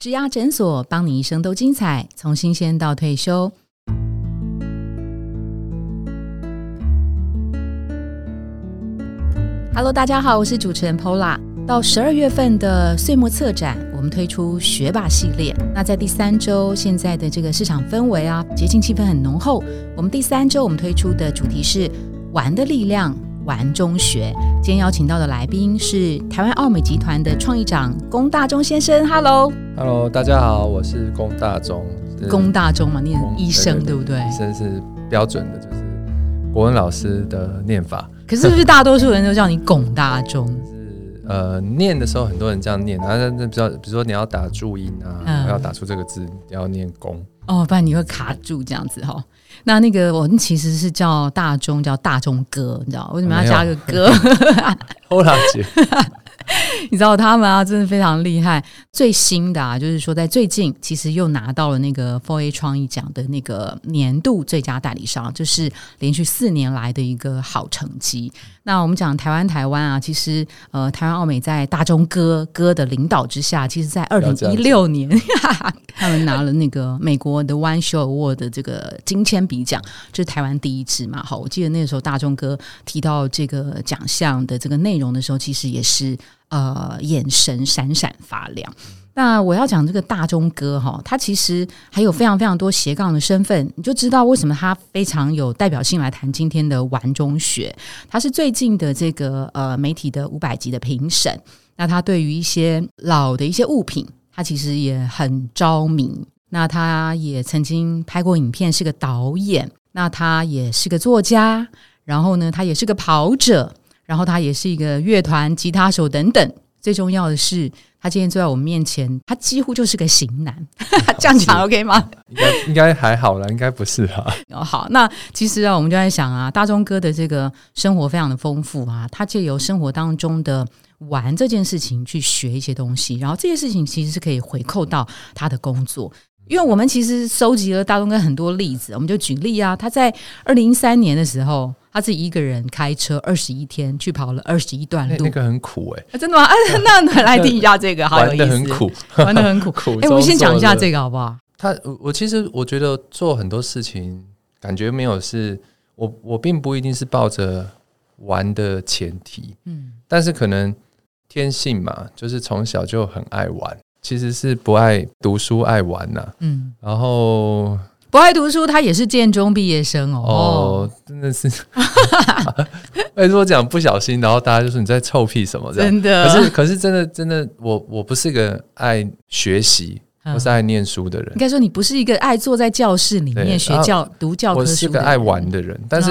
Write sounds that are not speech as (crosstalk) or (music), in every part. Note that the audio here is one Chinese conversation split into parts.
植牙诊所，帮你一生都精彩，从新鲜到退休。Hello，大家好，我是主持人 Pola。到十二月份的岁末策展，我们推出学霸系列。那在第三周，现在的这个市场氛围啊，节庆气氛很浓厚。我们第三周我们推出的主题是玩的力量。玩中学，今天邀请到的来宾是台湾奥美集团的创意长龚大中先生。Hello，Hello，大家好，我是龚大中。龚大中嘛，念医生对不对？医生是标准的，就是国文老师的念法。可是不是大多数人都叫你龚大中？是呃，念的时候很多人这样念，然后那比较，比如说你要打注音啊，要打出这个字，要念功。哦，不然你会卡住这样子哈。那那个我们其实是叫大钟，叫大钟哥，你知道为什么要加个哥？(laughs) 欧拉姐。(laughs) 你知道他们啊，真的非常厉害。最新的啊，就是说在最近，其实又拿到了那个 Four A 创意奖的那个年度最佳代理商，就是连续四年来的一个好成绩。那我们讲台湾，台湾啊，其实呃，台湾奥美在大中哥哥的领导之下，其实在二零一六年，(laughs) 他们拿了那个美国的 One Show Award 的这个金铅笔奖，就是台湾第一支嘛。好，我记得那个时候大中哥提到这个奖项的这个内容的时候，其实也是。呃，眼神闪闪发亮。那我要讲这个大钟哥哈，他其实还有非常非常多斜杠的身份，你就知道为什么他非常有代表性来谈今天的玩中学。他是最近的这个呃媒体的五百集的评审。那他对于一些老的一些物品，他其实也很着迷。那他也曾经拍过影片，是个导演。那他也是个作家，然后呢，他也是个跑者。然后他也是一个乐团吉他手等等。最重要的是，他今天坐在我们面前，他几乎就是个型男。(laughs) 这样讲 OK 吗？应该应该还好了，应该不是吧。哦，好，那其实啊，我们就在想啊，大钟哥的这个生活非常的丰富啊，他借由生活当中的玩这件事情去学一些东西，然后这些事情其实是可以回扣到他的工作。因为我们其实收集了大钟哥很多例子，我们就举例啊，他在二零一三年的时候。他自己一个人开车二十一天去跑了二十一段路，那个很苦哎，真的吗？(laughs) 那来听一下这个，好有意思，很苦，(laughs) 玩的很苦。(laughs) 哎，我们先讲一下这个好不好？他，我其实我觉得做很多事情，感觉没有是，我我并不一定是抱着玩的前提，嗯，但是可能天性嘛，就是从小就很爱玩，其实是不爱读书，爱玩呐，嗯，然后。不爱读书，他也是建中毕业生哦。哦，真的是。哎，如果讲不小心，然后大家就说你在臭屁什么？真的。可是，可是真的，真的，我我不是个爱学习，不是爱念书的人。应该说，你不是一个爱坐在教室里面学教读教科书。我是个爱玩的人，但是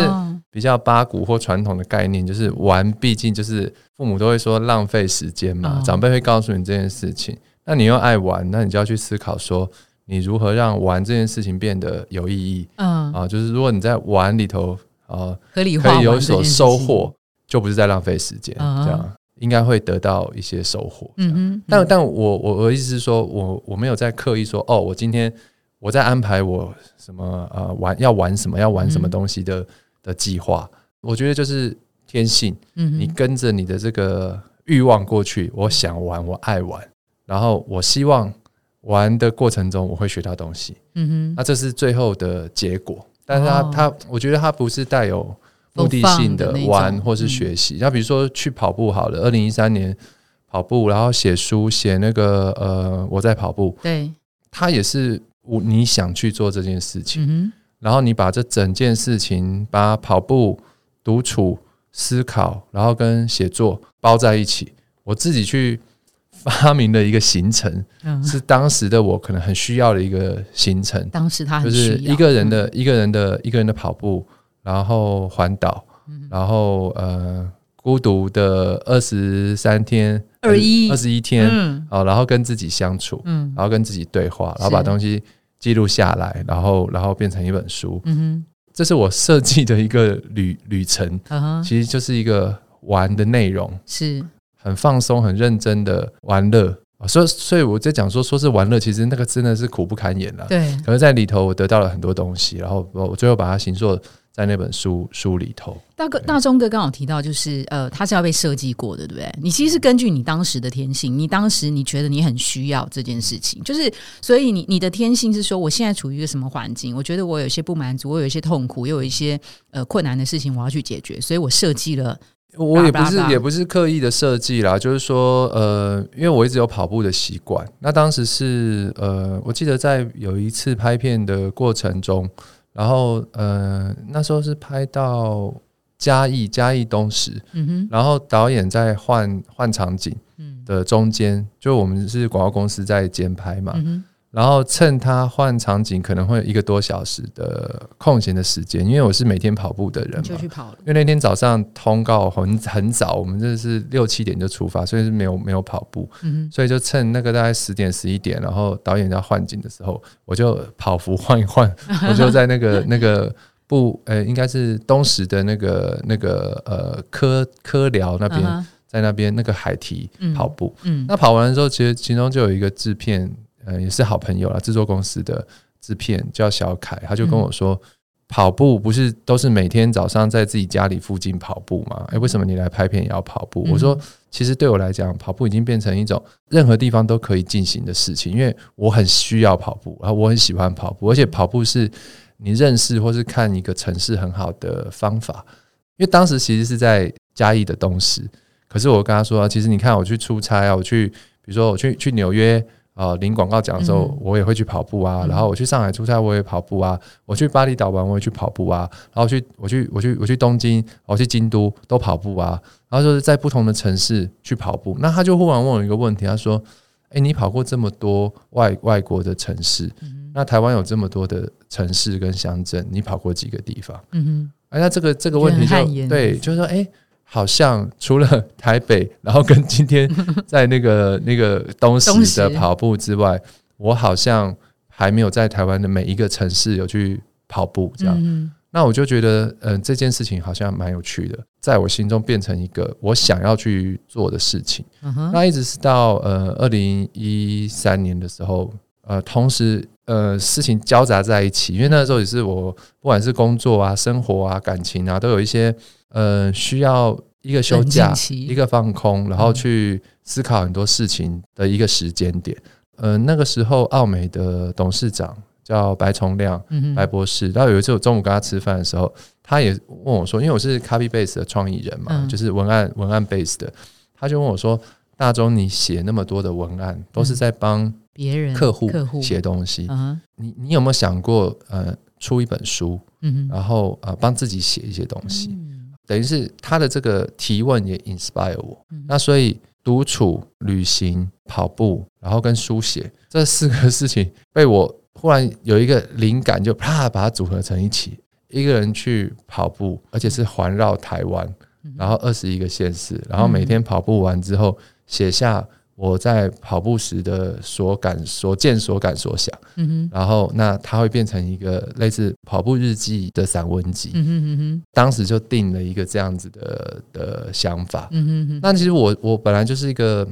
比较八股或传统的概念，就是玩，毕竟就是父母都会说浪费时间嘛，长辈会告诉你这件事情。那你又爱玩，那你就要去思考说。你如何让玩这件事情变得有意义？嗯啊，就是如果你在玩里头啊，可以有所收获，就不是在浪费时间。这样应该会得到一些收获。嗯嗯。但但我我我的意思是说，我我没有在刻意说哦，我今天我在安排我什么呃玩要玩什么要玩什么东西的的计划。我觉得就是天性。嗯。你跟着你的这个欲望过去，我想玩，我爱玩，然后我希望。玩的过程中，我会学到东西。嗯哼，那这是最后的结果。但是它它，我觉得它不是带有目的性的玩或是学习。那比如说去跑步好了，二零一三年跑步，然后写书写那个呃我在跑步。对，它也是我你想去做这件事情，然后你把这整件事情把跑步、独处、思考，然后跟写作包在一起，我自己去。发明的一个行程，是当时的我可能很需要的一个行程。当时他就是一个人的一个人的一个人的跑步，然后环岛，然后呃孤独的二十三天二一。二十一天哦，然后跟自己相处，嗯，然后跟自己对话，然后把东西记录下来，然后然后变成一本书。嗯哼，这是我设计的一个旅旅程，其实就是一个玩的内容。是。很放松、很认真的玩乐啊，所以，所以我在讲说，说是玩乐，其实那个真的是苦不堪言了。对，可是在里头我得到了很多东西，然后我我最后把它形塑在那本书书里头。大哥大钟哥刚好提到，就是呃，他是要被设计过的，对不对？你其实是根据你当时的天性，你当时你觉得你很需要这件事情，就是所以你你的天性是说，我现在处于一个什么环境？我觉得我有一些不满足，我有一些痛苦，又有一些呃困难的事情，我要去解决，所以我设计了。我也不是也不是刻意的设计啦，就是说呃，因为我一直有跑步的习惯。那当时是呃，我记得在有一次拍片的过程中，然后呃，那时候是拍到嘉义嘉义东石，嗯哼，然后导演在换换场景的中间，就我们是广告公司在监拍嘛。然后趁他换场景可能会有一个多小时的空闲的时间，因为我是每天跑步的人，就去跑了。因为那天早上通告很很早，我们这是六七点就出发，所以是没有没有跑步。嗯，所以就趁那个大概十点十一点，然后导演要换景的时候，我就跑服换一换，(laughs) 我就在那个 (laughs) 那个不呃，应该是东石的那个那个呃科科寮那边，在那边那个海堤跑步。嗯，那跑完的时候，其实其中就有一个制片。嗯，也是好朋友了。制作公司的制片叫小凯，他就跟我说，跑步不是都是每天早上在自己家里附近跑步吗？诶，为什么你来拍片也要跑步？我说，其实对我来讲，跑步已经变成一种任何地方都可以进行的事情，因为我很需要跑步，然后我很喜欢跑步，而且跑步是你认识或是看一个城市很好的方法。因为当时其实是在嘉义的东石，可是我跟他说，其实你看我去出差啊，我去，比如说我去去纽约。啊，领广告奖的时候，我也会去跑步啊。然后我去上海出差，我也跑步啊。我去巴厘岛玩，我也去跑步啊。然后去，我去，我去，我去东京，我去京都都跑步啊。然后就是在不同的城市去跑步。那他就忽然问我一个问题，他说：“哎，你跑过这么多外外国的城市，那台湾有这么多的城市跟乡镇，你跑过几个地方？”嗯哼。哎，那这个这个问题就对，就是说，哎。好像除了台北，然后跟今天在那个 (laughs) 那个东石的跑步之外，我好像还没有在台湾的每一个城市有去跑步。这样，那我就觉得，嗯，这件事情好像蛮有趣的，在我心中变成一个我想要去做的事情。那一直是到呃二零一三年的时候，呃，同时呃事情交杂在一起，因为那时候也是我不管是工作啊、生活啊、感情啊，都有一些。呃，需要一个休假，一个放空，然后去思考很多事情的一个时间点。呃，那个时候，奥美的董事长叫白崇亮，白博士。然后有一次我中午跟他吃饭的时候，他也问我说：“因为我是 Copy Base 的创意人嘛，就是文案文案 base 的。”他就问我说：“大中，你写那么多的文案，都是在帮别人客户写东西，你你有没有想过呃出一本书？然后呃帮自己写一些东西？”等于是他的这个提问也 inspire 我，那所以独处、旅行、跑步，然后跟书写这四个事情，被我忽然有一个灵感，就啪把它组合成一起。一个人去跑步，而且是环绕台湾，然后二十一个县市，然后每天跑步完之后写下。我在跑步时的所感、所见、所感、所想，嗯哼，然后那它会变成一个类似跑步日记的散文集，嗯哼嗯哼，当时就定了一个这样子的的想法，嗯哼哼。那其实我我本来就是一个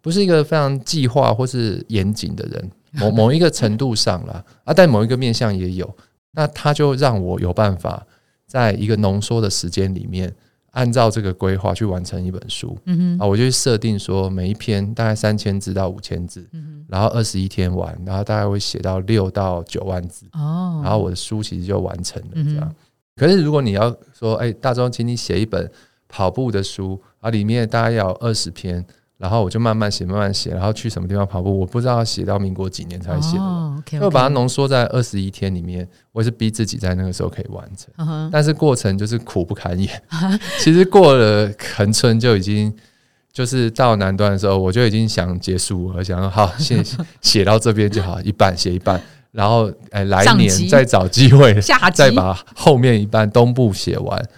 不是一个非常计划或是严谨的人，某 (laughs) 某一个程度上啦啊，但某一个面向也有，那它就让我有办法在一个浓缩的时间里面。按照这个规划去完成一本书，啊，我就设定说每一篇大概三千字到五千字，然后二十一天完，然后大概会写到六到九万字，哦，然后我的书其实就完成了这样。可是如果你要说，哎，大钟，请你写一本跑步的书，啊，里面大概要二十篇。然后我就慢慢写，慢慢写，然后去什么地方跑步，我不知道写到民国几年才写的，就把它浓缩在二十一天里面。我是逼自己在那个时候可以完成，(laughs) 但是过程就是苦不堪言。(laughs) 其实过了横村就已经，就是到南端的时候，我就已经想结束，我想好先写到这边就好，一半写一半，然后哎来年再找机会，再把后面一半东部写完。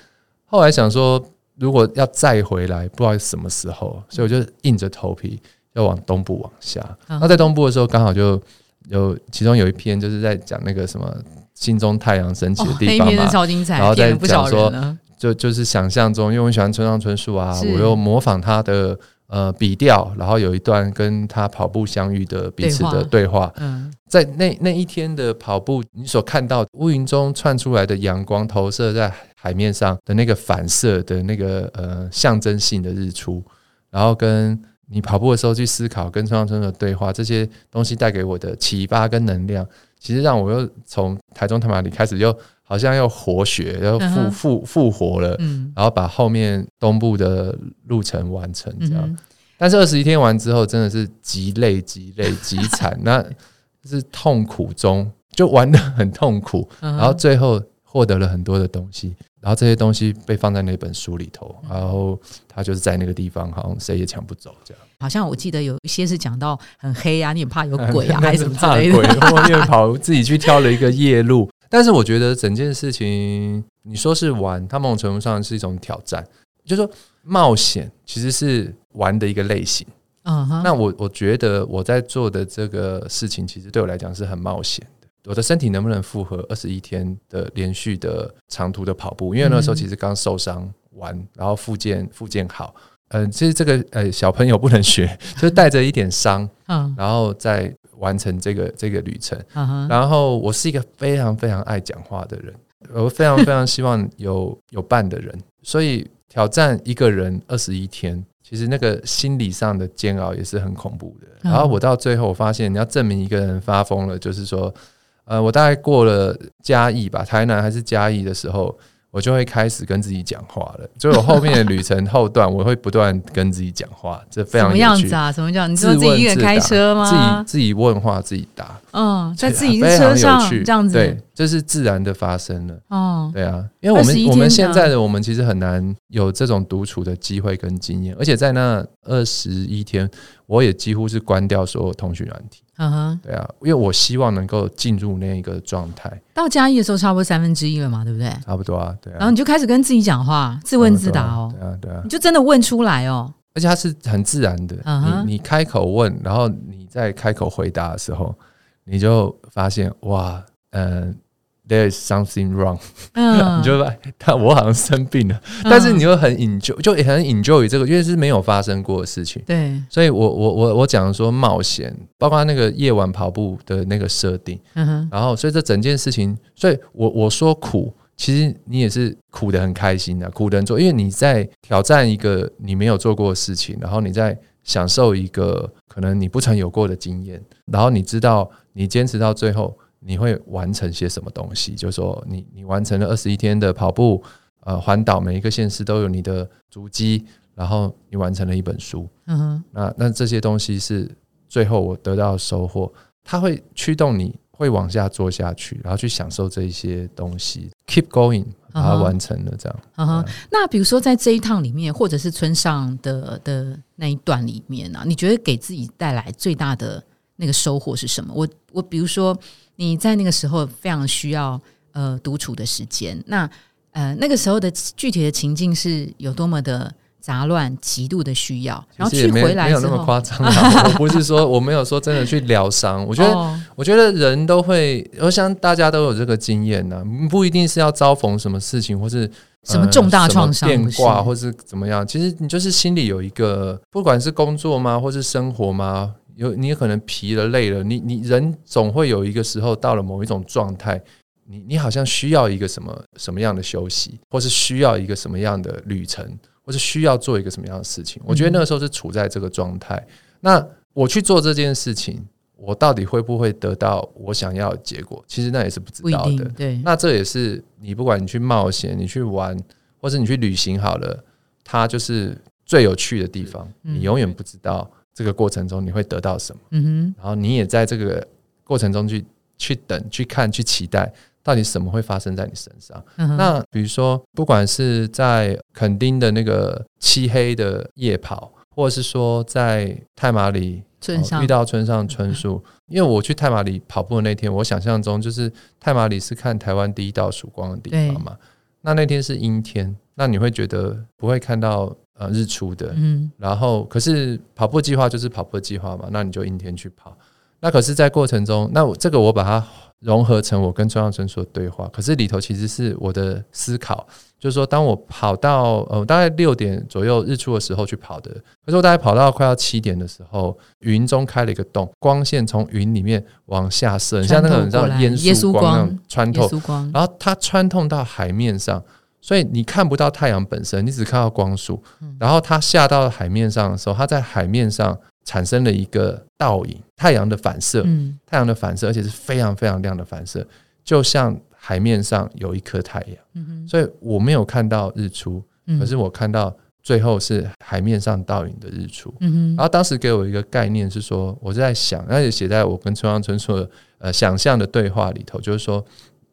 后来想说。如果要再回来，不知道什么时候，所以我就硬着头皮要往东部往下。那在东部的时候，刚好就有其中有一篇就是在讲那个什么心中太阳升起的地方嘛，然后在讲说，就就是想象中，因为我喜欢村上春树啊，我又模仿他的呃笔调，然后有一段跟他跑步相遇的彼此的对话。嗯，在那那一天的跑步，你所看到乌云中窜出来的阳光投射在海面上的那个反射的那个呃象征性的日出，然后跟你跑步的时候去思考跟村上春的对话，这些东西带给我的启发跟能量，其实让我又从台中太马里开始又。好像又活血，又复复复活了，嗯然后把后面东部的路程完成这样。但是二十一天完之后，真的是极累、极累、极惨，那是痛苦中就玩的很痛苦，然后最后获得了很多的东西，然后这些东西被放在那本书里头，然后他就是在那个地方，好像谁也抢不走这样。好像我记得有一些是讲到很黑啊，你很怕有鬼啊，(laughs) 还是什么之类的，后面跑自己去挑了一个夜路。(laughs) 但是我觉得整件事情，你说是玩，它某种程度上是一种挑战，就是说冒险其实是玩的一个类型。嗯哼，那我我觉得我在做的这个事情，其实对我来讲是很冒险的。我的身体能不能负荷二十一天的连续的长途的跑步？因为那时候其实刚受伤完，然后复健复健好。嗯，其实这个呃小朋友不能学，(laughs) 就是带着一点伤，嗯，然后再。完成这个这个旅程，然后我是一个非常非常爱讲话的人，我非常非常希望有有伴的人，所以挑战一个人二十一天，其实那个心理上的煎熬也是很恐怖的。然后我到最后我发现，你要证明一个人发疯了，就是说，呃，我大概过了嘉义吧，台南还是嘉义的时候。我就会开始跟自己讲话了，就我后面的旅程后段，我会不断跟自己讲话，这非常什么样子啊？什么叫你说自己一个人开车吗？自己自己问话，自己答。嗯，在自己的车上这样子，对，这是自然的发生了。哦，对啊，因为我们我们现在的我们其实很难有这种独处的机会跟经验，而且在那二十一天，我也几乎是关掉所有通讯软体。嗯哼，对啊，因为我希望能够进入那一个状态。到嘉义的时候，差不多三分之一了嘛，对不对？差不多啊，对啊。然后你就开始跟自己讲话，自问自答哦。对啊，对啊。你就真的问出来哦，而且它是很自然的。你你开口问，然后你在开口回答的时候，你就发现哇，嗯。There is something wrong，(laughs) 你就他我好像生病了，但是你又很 enjoy，就很 enjoy 这个，因为是没有发生过的事情。对，所以我我我我讲说冒险，包括那个夜晚跑步的那个设定，嗯然后所以这整件事情，所以我我说苦，其实你也是苦的很开心的，苦的很做，因为你在挑战一个你没有做过的事情，然后你在享受一个可能你不曾有过的经验，然后你知道你坚持到最后。你会完成些什么东西？就是说，你你完成了二十一天的跑步，呃，环岛每一个县市都有你的足迹，然后你完成了一本书。嗯哼，那那这些东西是最后我得到收获，它会驱动你会往下做下去，然后去享受这一些东西，keep going，把它完成了这样。嗯哼，那比如说在这一趟里面，或者是村上的的那一段里面呢，你觉得给自己带来最大的那个收获是什么？我我比如说。你在那个时候非常需要呃独处的时间，那呃那个时候的具体的情境是有多么的杂乱，极度的需要，然后去回来没有那么夸张。我不是说我没有说真的去疗伤，我觉得我觉得人都会，我想大家都有这个经验呢，不一定是要遭逢什么事情，或是什么重大创伤变卦，或是怎么样。其实你就是心里有一个，不管是工作吗，或是生活吗？有你可能疲了累了，你你人总会有一个时候到了某一种状态，你你好像需要一个什么什么样的休息，或是需要一个什么样的旅程，或是需要做一个什么样的事情。我觉得那个时候是处在这个状态。那我去做这件事情，我到底会不会得到我想要的结果？其实那也是不知道的。对，那这也是你不管你去冒险，你去玩，或是你去旅行好了，它就是最有趣的地方。你永远不知道。这个过程中你会得到什么？嗯哼，然后你也在这个过程中去去等、去看、去期待，到底什么会发生在你身上？那比如说，不管是在垦丁的那个漆黑的夜跑，或者是说在泰马里遇到村上春树，因为我去泰马里跑步的那天，我想象中就是泰马里是看台湾第一道曙光的地方嘛。那那天是阴天，那你会觉得不会看到。呃，日出的，嗯，然后可是跑步计划就是跑步计划嘛，那你就阴天去跑。那可是，在过程中，那我这个我把它融合成我跟村上春树的对话，可是里头其实是我的思考，就是说，当我跑到呃大概六点左右日出的时候去跑的，可是我大概跑到快要七点的时候，云中开了一个洞，光线从云里面往下射，像那个你知道烟稣光穿透，光，然后它穿透到海面上，所以你看不到太阳本身，你只看到光束，然后它下到海面上的时候，它在海面上。产生了一个倒影，太阳的反射，太阳的反射，而且是非常非常亮的反射，就像海面上有一颗太阳。所以我没有看到日出，可是我看到最后是海面上倒影的日出。然后当时给我一个概念是说，我在想，而且写在我跟村上春树的呃想象的对话里头，就是说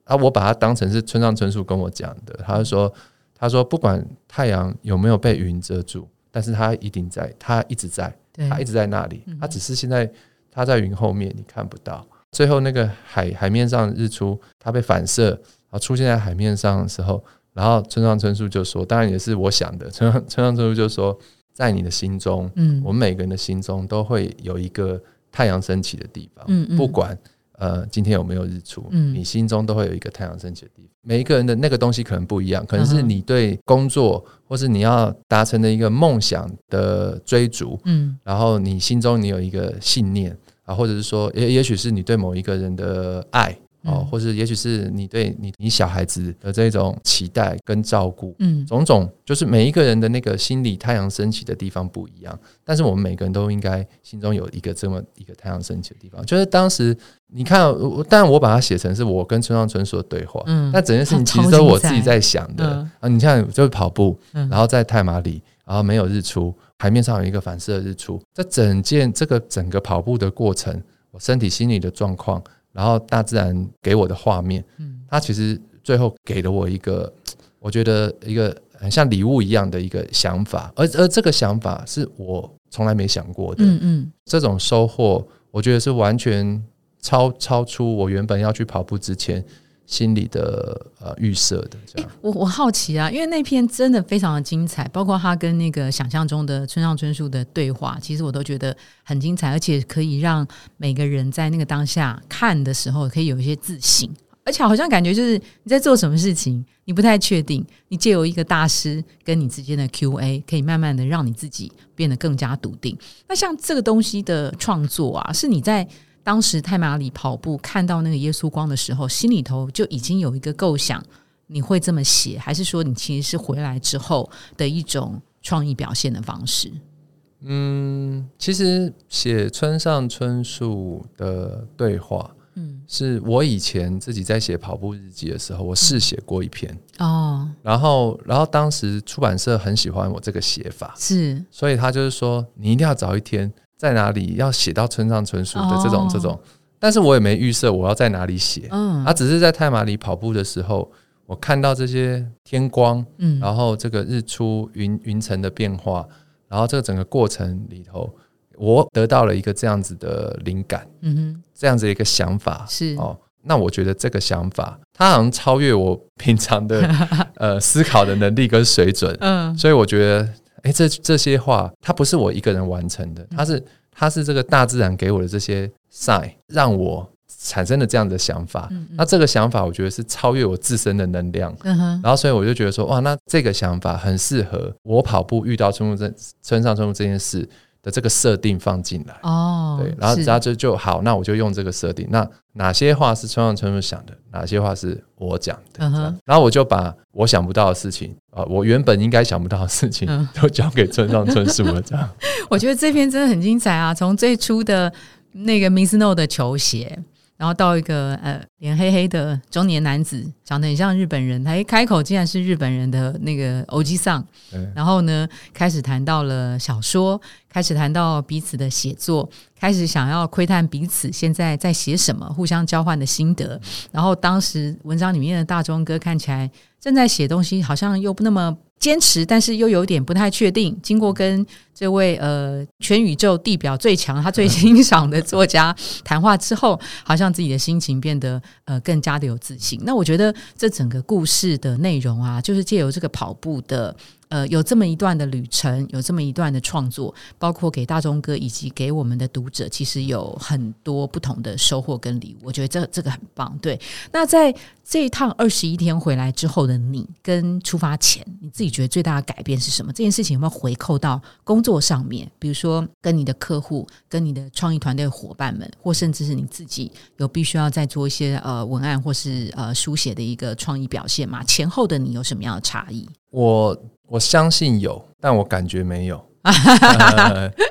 啊，我把它当成是村上春树跟我讲的。他说，他说不管太阳有没有被云遮住，但是它一定在，它一直在。它一直在那里，它只是现在它在云后面，你看不到。最后那个海海面上日出，它被反射，然后出现在海面上的时候，然后村上春树就说，当然也是我想的。村上村上春树就说，在你的心中，嗯，我们每个人的心中都会有一个太阳升起的地方，嗯嗯，不管。呃，今天有没有日出？嗯，你心中都会有一个太阳升起的地方。每一个人的那个东西可能不一样，可能是你对工作，或是你要达成的一个梦想的追逐。嗯，然后你心中你有一个信念啊，或者是说，也也许是你对某一个人的爱。哦，或是也许是你对你你小孩子的这种期待跟照顾，嗯，种种就是每一个人的那个心里太阳升起的地方不一样，但是我们每个人都应该心中有一个这么一个太阳升起的地方。就是当时你看，但我把它写成是我跟村上春树的对话，嗯，那整件事情其实都是我自己在想的啊。你像，就是跑步，然后在泰马里，然后没有日出，海面上有一个反射日出，这整件这个整个跑步的过程，我身体心理的状况。然后大自然给我的画面，嗯，它其实最后给了我一个，(tsk) 我觉得一个很像礼物一样的一个想法，而而这个想法是我从来没想过的，嗯嗯，这种收获，我觉得是完全超超出我原本要去跑步之前。心里的呃预设的，这样。我我好奇啊，因为那篇真的非常的精彩，包括他跟那个想象中的村上春树的对话，其实我都觉得很精彩，而且可以让每个人在那个当下看的时候，可以有一些自信，而且好像感觉就是你在做什么事情，你不太确定，你借由一个大师跟你之间的 Q&A，可以慢慢的让你自己变得更加笃定。那像这个东西的创作啊，是你在。当时泰马里跑步看到那个耶稣光的时候，心里头就已经有一个构想，你会这么写，还是说你其实是回来之后的一种创意表现的方式？嗯，其实写村上春树的对话，嗯，是我以前自己在写跑步日记的时候，我试写过一篇哦，然后，然后当时出版社很喜欢我这个写法，是，所以他就是说，你一定要找一天。在哪里要写到村上春树的这种这种，但是我也没预设我要在哪里写，嗯，他只是在泰马里跑步的时候，我看到这些天光，嗯，然后这个日出云云层的变化，然后这个整个过程里头，我得到了一个这样子的灵感，嗯哼，这样子一个想法是。哦，那我觉得这个想法，它好像超越我平常的 (laughs) 呃思考的能力跟水准，嗯，所以我觉得。哎，这这些话，它不是我一个人完成的，它是它是这个大自然给我的这些 sign，让我产生了这样的想法。那这个想法，我觉得是超越我自身的能量。然后，所以我就觉得说，哇，那这个想法很适合我跑步遇到村木这村上春木这件事。这个设定放进来哦，对，然后然后就就好，那我就用这个设定。那哪些话是村上春树想的，哪些话是我讲的？然后我就把我想不到的事情啊，我原本应该想不到的事情，(laughs) 都交给村上春树了。这样，(laughs) 我觉得这篇真的很精彩啊！从最初的那个 Miss No 的球鞋。然后到一个呃脸黑黑的中年男子，长得很像日本人，他一开口竟然是日本人的那个欧吉桑。然后呢，开始谈到了小说，开始谈到彼此的写作，开始想要窥探彼此现在在写什么，互相交换的心得。然后当时文章里面的大钟哥看起来正在写东西，好像又不那么。坚持，但是又有点不太确定。经过跟这位呃全宇宙地表最强、他最欣赏的作家谈话之后，好像自己的心情变得呃更加的有自信。那我觉得这整个故事的内容啊，就是借由这个跑步的呃，有这么一段的旅程，有这么一段的创作，包括给大钟哥以及给我们的读者，其实有很多不同的收获跟礼物。我觉得这这个很棒。对，那在这一趟二十一天回来之后的你，跟出发前，你自己觉得最大的改变是什么？这件事情有没有回扣到工作上面？比如说跟你的客户、跟你的创意团队伙伴们，或甚至是你自己，有必须要再做一些呃文案或是呃书写的一个创意表现吗？前后的你有什么样的差异？我。我相信有，但我感觉没有。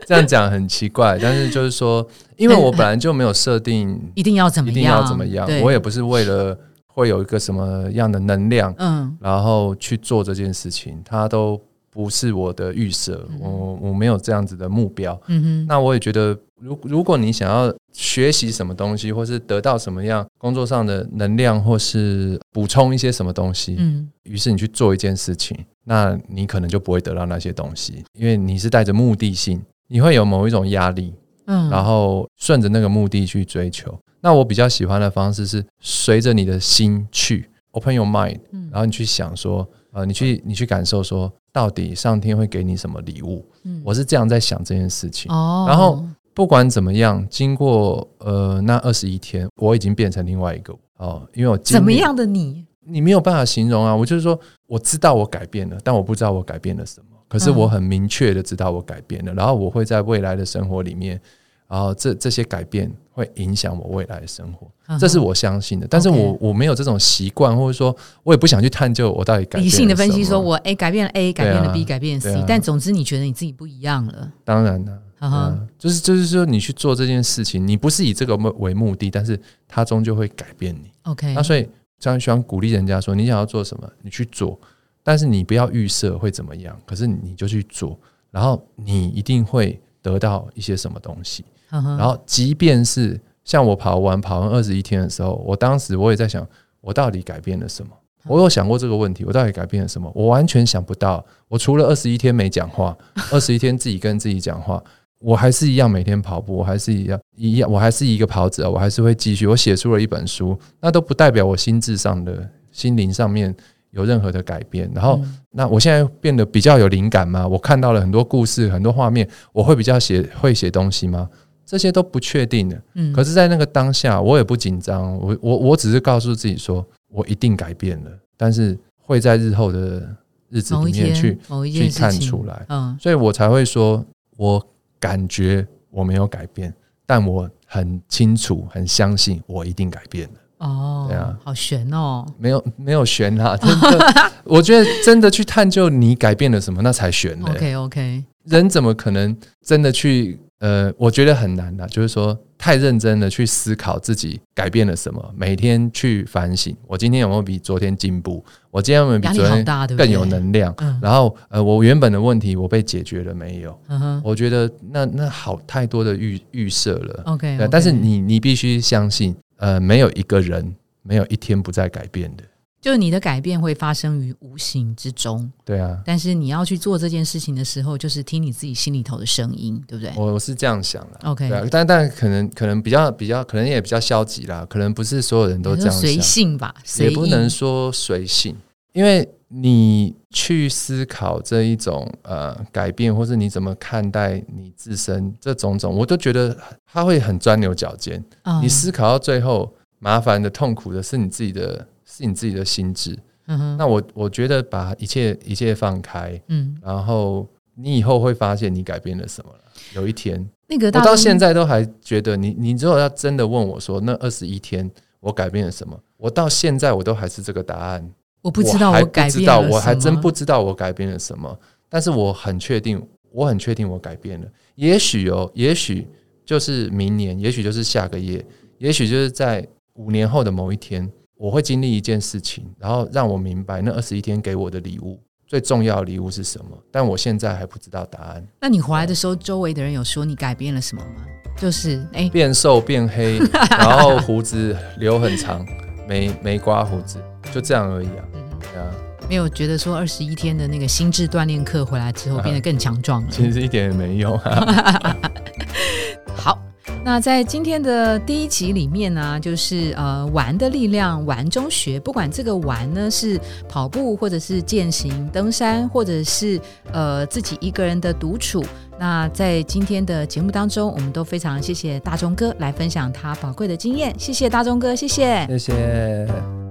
这样讲很奇怪，但是就是说，因为我本来就没有设定一定要怎么样一定要怎么样，我也不是为了会有一个什么样的能量，嗯，然后去做这件事情，它都不是我的预设，我我没有这样子的目标。嗯哼，那我也觉得，如如果你想要学习什么东西，或是得到什么样工作上的能量，或是补充一些什么东西，嗯，于是你去做一件事情。那你可能就不会得到那些东西，因为你是带着目的性，你会有某一种压力，嗯，然后顺着那个目的去追求。那我比较喜欢的方式是随着你的心去，open your mind，然后你去想说，呃，你去你去感受说，到底上天会给你什么礼物？嗯，我是这样在想这件事情。哦，然后不管怎么样，经过呃那二十一天，我已经变成另外一个哦，因为我怎么样的你？你没有办法形容啊！我就是说，我知道我改变了，但我不知道我改变了什么。可是我很明确的知道我改变了，然后我会在未来的生活里面，然后这这些改变会影响我未来的生活，这是我相信的。但是我我没有这种习惯，或者说我也不想去探究我到底改变。理性的分析说，我 A 改变了 A，改变了 B，改变了 C，但总之你觉得你自己不一样了。当然了，就是就是说你去做这件事情，你不是以这个目为目的，但是它终究会改变你。OK，那所以。这样喜欢鼓励人家说：“你想要做什么，你去做，但是你不要预设会怎么样。可是你就去做，然后你一定会得到一些什么东西。然后，即便是像我跑完跑完二十一天的时候，我当时我也在想，我到底改变了什么？我有想过这个问题，我到底改变了什么？我完全想不到。我除了二十一天没讲话，(laughs) 二十一天自己跟自己讲话。”我还是一样每天跑步，我还是一样一样，我还是一个跑者，我还是会继续。我写出了一本书，那都不代表我心智上的心灵上面有任何的改变。然后，那我现在变得比较有灵感吗？我看到了很多故事，很多画面，我会比较写会写东西吗？这些都不确定的。嗯，可是，在那个当下，我也不紧张。我我我只是告诉自己说，我一定改变了，但是会在日后的日子里面去去看出来。嗯，所以我才会说，我。感觉我没有改变，但我很清楚、很相信我一定改变了。哦，对啊，好悬哦！没有没有悬啊，真的，(laughs) 我觉得真的去探究你改变了什么，那才悬呢。OK OK，人怎么可能真的去？呃，我觉得很难的，就是说太认真的去思考自己改变了什么，每天去反省，我今天有没有比昨天进步？我今天有没有比昨天更有能量？然后，呃，我原本的问题我被解决了没有？我觉得那那好太多的预预设了。OK，但是你你必须相信，呃，没有一个人没有一天不再改变的。就是你的改变会发生于无形之中，对啊。但是你要去做这件事情的时候，就是听你自己心里头的声音，对不对？我是这样想的，OK。但但可能可能比较比较，可能也比较消极啦。可能不是所有人都这样随性吧，也不能说随性，因为你去思考这一种呃改变，或是你怎么看待你自身这种种，我都觉得他会很钻牛角尖。你思考到最后，麻烦的、痛苦的是你自己的。是你自己的心智，嗯哼。那我我觉得把一切一切放开，嗯，然后你以后会发现你改变了什么了。有一天，那个我到现在都还觉得，你你如果要真的问我说，那二十一天我改变了什么？我到现在我都还是这个答案。我不知道我改变了我还真不知道我改变了什么。但是我很确定，我很确定我改变了。也许哦，也许就是明年，也许就是下个月，也许就是在五年后的某一天。我会经历一件事情，然后让我明白那二十一天给我的礼物最重要的礼物是什么，但我现在还不知道答案。那你回来的时候，周围的人有说你改变了什么吗？就是哎，变瘦变黑，(laughs) 然后胡子留很长，没没刮胡子，就这样而已啊。对啊，没有觉得说二十一天的那个心智锻炼课回来之后变得更强壮了。(laughs) 其实一点也没用啊。(laughs) 好。那在今天的第一集里面呢，就是呃玩的力量，玩中学。不管这个玩呢是跑步，或者是健行、登山，或者是呃自己一个人的独处。那在今天的节目当中，我们都非常谢谢大钟哥来分享他宝贵的经验。谢谢大钟哥，谢谢，谢谢。